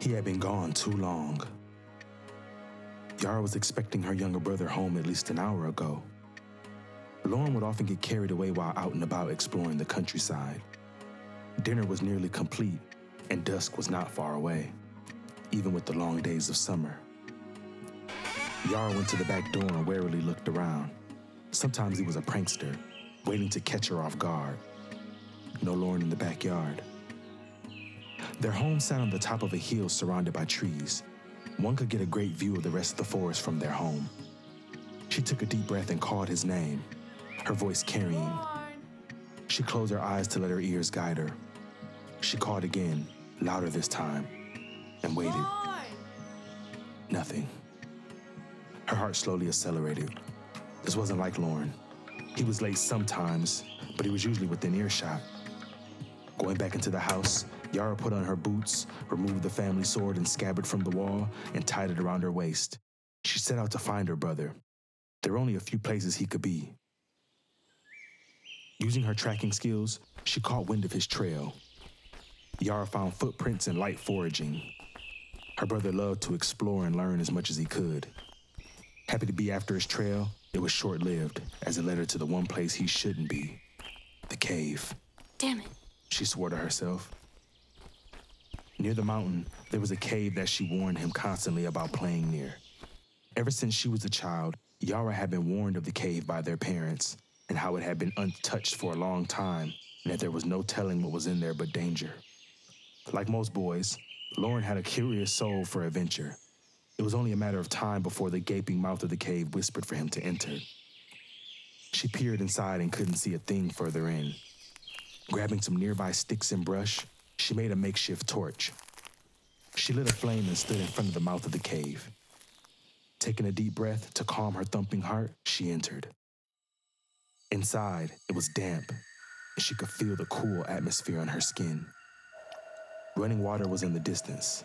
He had been gone too long. Yara was expecting her younger brother home at least an hour ago. Lauren would often get carried away while out and about exploring the countryside. Dinner was nearly complete, and dusk was not far away, even with the long days of summer. Yara went to the back door and warily looked around. Sometimes he was a prankster, waiting to catch her off guard. No Lauren in the backyard. Their home sat on the top of a hill surrounded by trees. One could get a great view of the rest of the forest from their home. She took a deep breath and called his name, her voice carrying. She closed her eyes to let her ears guide her. She called again, louder this time, and waited. Nothing. Her heart slowly accelerated. This wasn't like Lauren. He was late sometimes, but he was usually within earshot. Going back into the house, Yara put on her boots, removed the family sword and scabbard from the wall, and tied it around her waist. She set out to find her brother. There were only a few places he could be. Using her tracking skills, she caught wind of his trail. Yara found footprints and light foraging. Her brother loved to explore and learn as much as he could. Happy to be after his trail, it was short lived as it led her to the one place he shouldn't be the cave. Damn it. She swore to herself. Near the mountain, there was a cave that she warned him constantly about playing near. Ever since she was a child, Yara had been warned of the cave by their parents and how it had been untouched for a long time and that there was no telling what was in there but danger. Like most boys, Lauren had a curious soul for adventure. It was only a matter of time before the gaping mouth of the cave whispered for him to enter. She peered inside and couldn't see a thing further in. Grabbing some nearby sticks and brush, she made a makeshift torch. She lit a flame and stood in front of the mouth of the cave. Taking a deep breath to calm her thumping heart, she entered. Inside, it was damp, and she could feel the cool atmosphere on her skin. Running water was in the distance.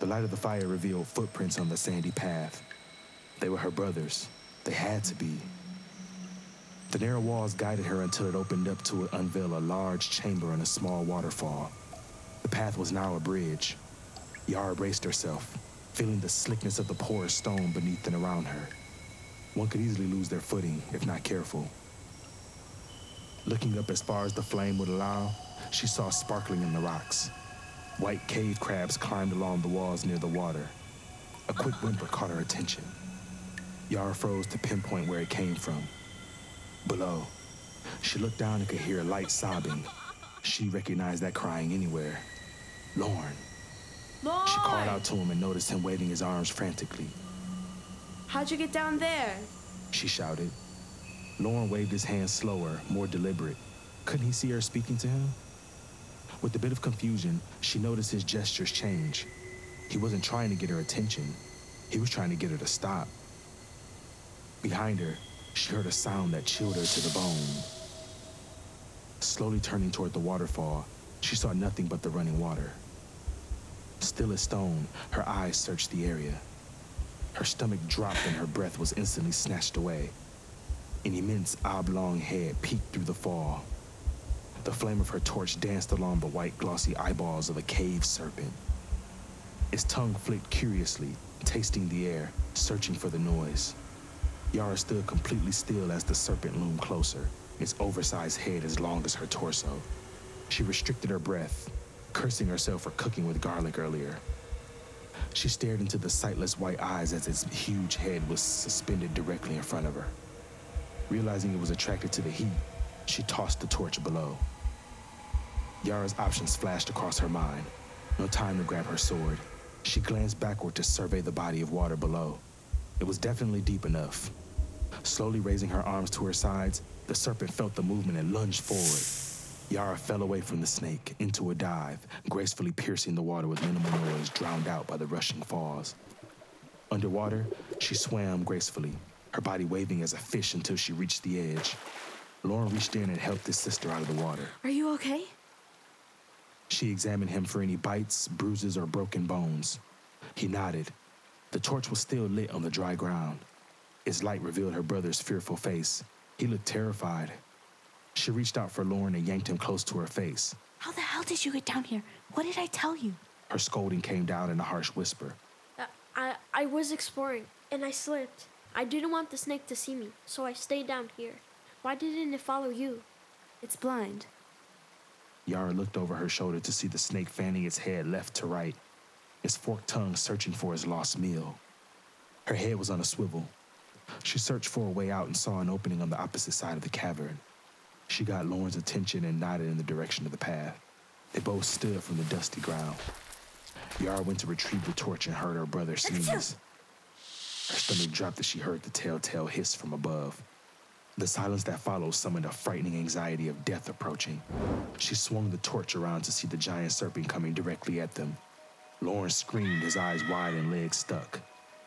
The light of the fire revealed footprints on the sandy path. They were her brothers. They had to be. The narrow walls guided her until it opened up to unveil a large chamber and a small waterfall. The path was now a bridge. Yara braced herself, feeling the slickness of the porous stone beneath and around her. One could easily lose their footing if not careful. Looking up as far as the flame would allow, she saw sparkling in the rocks. White cave crabs climbed along the walls near the water. A quick whimper caught her attention. Yara froze to pinpoint where it came from. Below, she looked down and could hear a light sobbing. She recognized that crying anywhere. Lauren. Lauren! She called out to him and noticed him waving his arms frantically. How'd you get down there? She shouted. Lauren waved his hand slower, more deliberate. Couldn't he see her speaking to him? With a bit of confusion, she noticed his gestures change. He wasn't trying to get her attention, he was trying to get her to stop. Behind her, she heard a sound that chilled her to the bone. Slowly turning toward the waterfall, she saw nothing but the running water. Still as stone, her eyes searched the area. Her stomach dropped and her breath was instantly snatched away. An immense oblong head peeked through the fall. The flame of her torch danced along the white, glossy eyeballs of a cave serpent. Its tongue flicked curiously, tasting the air, searching for the noise. Yara stood completely still as the serpent loomed closer, its oversized head as long as her torso. She restricted her breath, cursing herself for cooking with garlic earlier. She stared into the sightless white eyes as its huge head was suspended directly in front of her. Realizing it was attracted to the heat, she tossed the torch below. Yara's options flashed across her mind. No time to grab her sword. She glanced backward to survey the body of water below. It was definitely deep enough. Slowly raising her arms to her sides, the serpent felt the movement and lunged forward. Yara fell away from the snake into a dive, gracefully piercing the water with minimal noise drowned out by the rushing falls. Underwater, she swam gracefully, her body waving as a fish until she reached the edge. Lauren reached in and helped his sister out of the water. Are you okay? She examined him for any bites, bruises, or broken bones. He nodded. The torch was still lit on the dry ground. Its light revealed her brother's fearful face. He looked terrified. She reached out for Lauren and yanked him close to her face. How the hell did you get down here? What did I tell you? Her scolding came down in a harsh whisper. Uh, I, I was exploring and I slipped. I didn't want the snake to see me, so I stayed down here. Why didn't it follow you? It's blind. Yara looked over her shoulder to see the snake fanning its head left to right, its forked tongue searching for its lost meal. Her head was on a swivel. She searched for a way out and saw an opening on the opposite side of the cavern. She got Lauren's attention and nodded in the direction of the path. They both stood from the dusty ground. Yara went to retrieve the torch and heard her brother sneeze. Her stomach dropped as she heard the telltale hiss from above. The silence that followed summoned a frightening anxiety of death approaching. She swung the torch around to see the giant serpent coming directly at them. Lauren screamed, his eyes wide and legs stuck.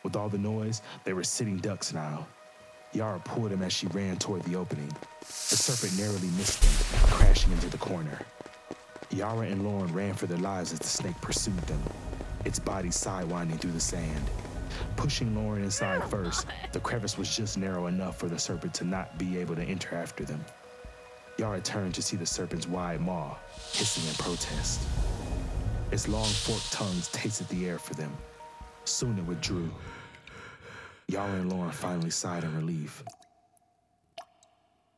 With all the noise, they were sitting ducks now. Yara pulled him as she ran toward the opening. The serpent narrowly missed them, crashing into the corner. Yara and Lauren ran for their lives as the snake pursued them, its body sidewinding through the sand. Pushing Lauren inside oh, first, the crevice was just narrow enough for the serpent to not be able to enter after them. Yara turned to see the serpent's wide maw, hissing in protest. Its long forked tongues tasted the air for them. Soon it withdrew. Yara and Lauren finally sighed in relief.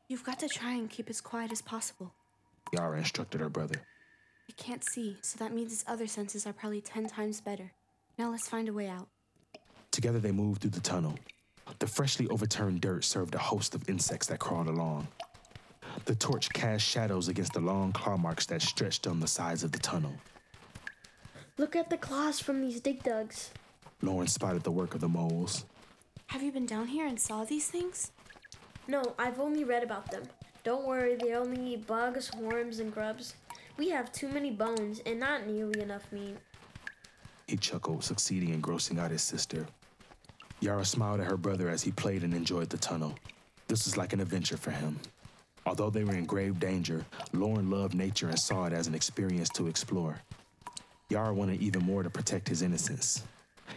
You've got to try and keep as quiet as possible. Yara instructed her brother. It can't see, so that means his other senses are probably ten times better. Now let's find a way out. Together they moved through the tunnel. The freshly overturned dirt served a host of insects that crawled along. The torch cast shadows against the long claw marks that stretched on the sides of the tunnel. Look at the claws from these dig dugs. Lauren spotted the work of the moles. Have you been down here and saw these things? No, I've only read about them. Don't worry, they only eat bugs, worms, and grubs. We have too many bones and not nearly enough meat. He chuckled, succeeding in grossing out his sister. Yara smiled at her brother as he played and enjoyed the tunnel. This was like an adventure for him. Although they were in grave danger, Lauren loved nature and saw it as an experience to explore. Yara wanted even more to protect his innocence.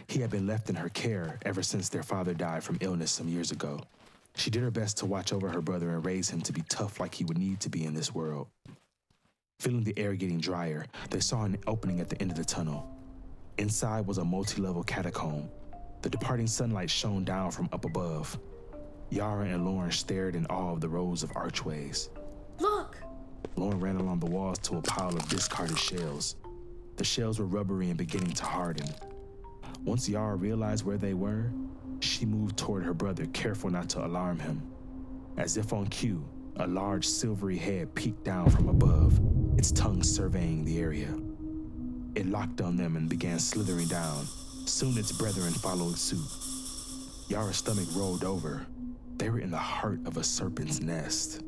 He had been left in her care ever since their father died from illness some years ago. She did her best to watch over her brother and raise him to be tough like he would need to be in this world. Feeling the air getting drier, they saw an opening at the end of the tunnel. Inside was a multi level catacomb. The departing sunlight shone down from up above. Yara and Lauren stared in awe of the rows of archways. Look! Lauren ran along the walls to a pile of discarded shells. The shells were rubbery and beginning to harden. Once Yara realized where they were, she moved toward her brother, careful not to alarm him. As if on cue, a large silvery head peeked down from above, its tongue surveying the area. It locked on them and began slithering down. Soon its brethren followed suit. Yara's stomach rolled over. They were in the heart of a serpent's nest.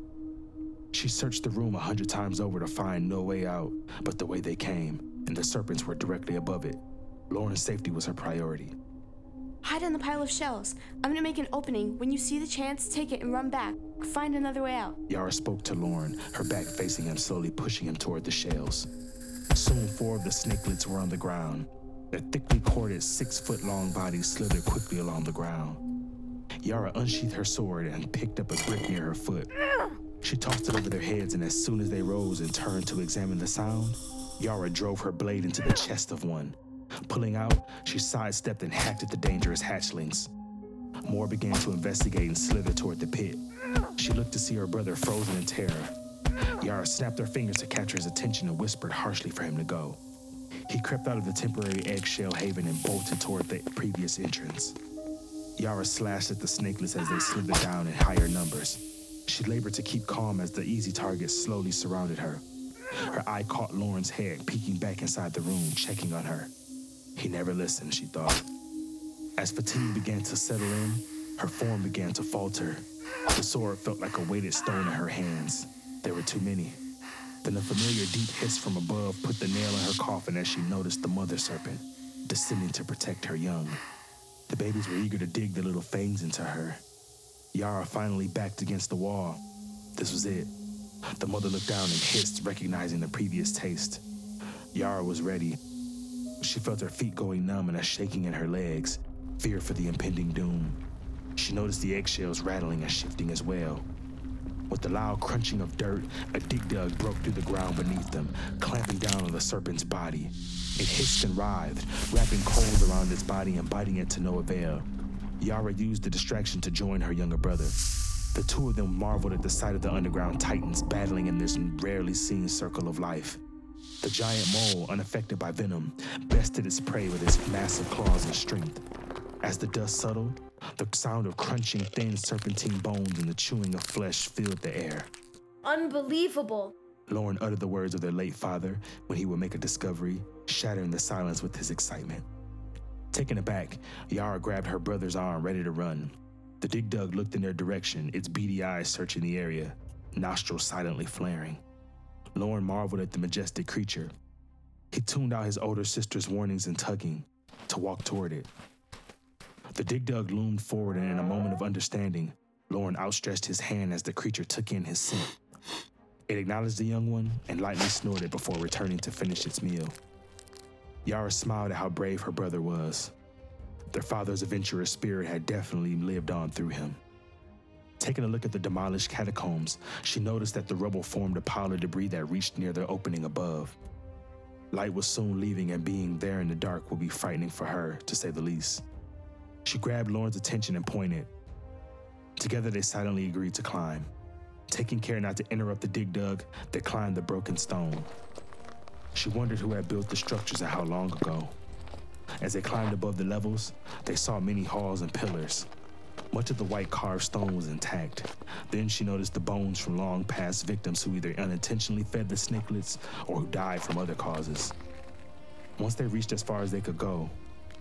She searched the room a hundred times over to find no way out but the way they came, and the serpents were directly above it. Lauren's safety was her priority. Hide in the pile of shells. I'm gonna make an opening. When you see the chance, take it and run back. Find another way out. Yara spoke to Lauren, her back facing him, slowly pushing him toward the shells. Soon, four of the snakelets were on the ground. Their thickly corded, six foot long bodies slithered quickly along the ground. Yara unsheathed her sword and picked up a brick near her foot. She tossed it over their heads, and as soon as they rose and turned to examine the sound, Yara drove her blade into the chest of one. Pulling out, she sidestepped and hacked at the dangerous hatchlings. More began to investigate and slither toward the pit. She looked to see her brother frozen in terror. Yara snapped her fingers to capture his attention and whispered harshly for him to go. He crept out of the temporary eggshell haven and bolted toward the previous entrance. Yara slashed at the snakelets as they slithered down in higher numbers. She labored to keep calm as the easy targets slowly surrounded her. Her eye caught Lauren's head peeking back inside the room, checking on her. He never listened, she thought. As fatigue began to settle in, her form began to falter. The sword felt like a weighted stone in her hands. There were too many. Then a familiar deep hiss from above put the nail in her coffin as she noticed the mother serpent descending to protect her young. The babies were eager to dig their little fangs into her. Yara finally backed against the wall. This was it. The mother looked down and hissed, recognizing the previous taste. Yara was ready. She felt her feet going numb and a shaking in her legs, fear for the impending doom. She noticed the eggshells rattling and shifting as well. With the loud crunching of dirt, a dig dug broke through the ground beneath them, clamping down on the serpent's body. It hissed and writhed, wrapping coals around its body and biting it to no avail. Yara used the distraction to join her younger brother. The two of them marveled at the sight of the underground titans battling in this rarely seen circle of life. The giant mole, unaffected by venom, bested its prey with its massive claws and strength. As the dust settled, the sound of crunching thin serpentine bones and the chewing of flesh filled the air. Unbelievable. Lauren uttered the words of their late father when he would make a discovery, shattering the silence with his excitement. Taken aback, Yara grabbed her brother's arm, ready to run. The Dig Dug looked in their direction, its beady eyes searching the area, nostrils silently flaring. Lauren marveled at the majestic creature. He tuned out his older sister's warnings and tugging to walk toward it. The Dig Dug loomed forward, and in a moment of understanding, Lauren outstretched his hand as the creature took in his scent. It acknowledged the young one and lightly snorted before returning to finish its meal. Yara smiled at how brave her brother was. Their father's adventurous spirit had definitely lived on through him. Taking a look at the demolished catacombs, she noticed that the rubble formed a pile of debris that reached near the opening above. Light was soon leaving, and being there in the dark would be frightening for her, to say the least. She grabbed Lauren's attention and pointed. Together, they silently agreed to climb. Taking care not to interrupt the dig dug, they climbed the broken stone. She wondered who had built the structures and how long ago. As they climbed above the levels, they saw many halls and pillars. Much of the white carved stone was intact. Then she noticed the bones from long past victims who either unintentionally fed the snakelets or who died from other causes. Once they reached as far as they could go,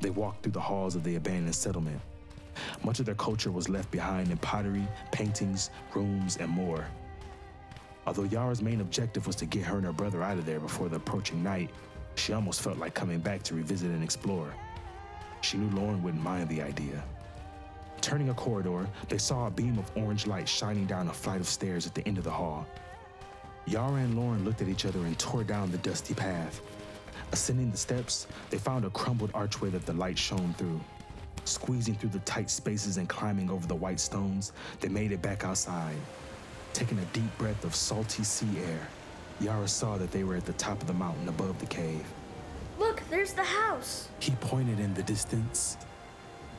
they walked through the halls of the abandoned settlement. Much of their culture was left behind in pottery, paintings, rooms, and more. Although Yara's main objective was to get her and her brother out of there before the approaching night, she almost felt like coming back to revisit and explore. She knew Lauren wouldn't mind the idea. Turning a corridor, they saw a beam of orange light shining down a flight of stairs at the end of the hall. Yara and Lauren looked at each other and tore down the dusty path. Ascending the steps, they found a crumbled archway that the light shone through. Squeezing through the tight spaces and climbing over the white stones, they made it back outside. Taking a deep breath of salty sea air, Yara saw that they were at the top of the mountain above the cave. Look, there's the house. He pointed in the distance.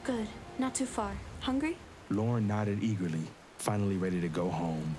Good. Not too far. Hungry? Lauren nodded eagerly, finally ready to go home.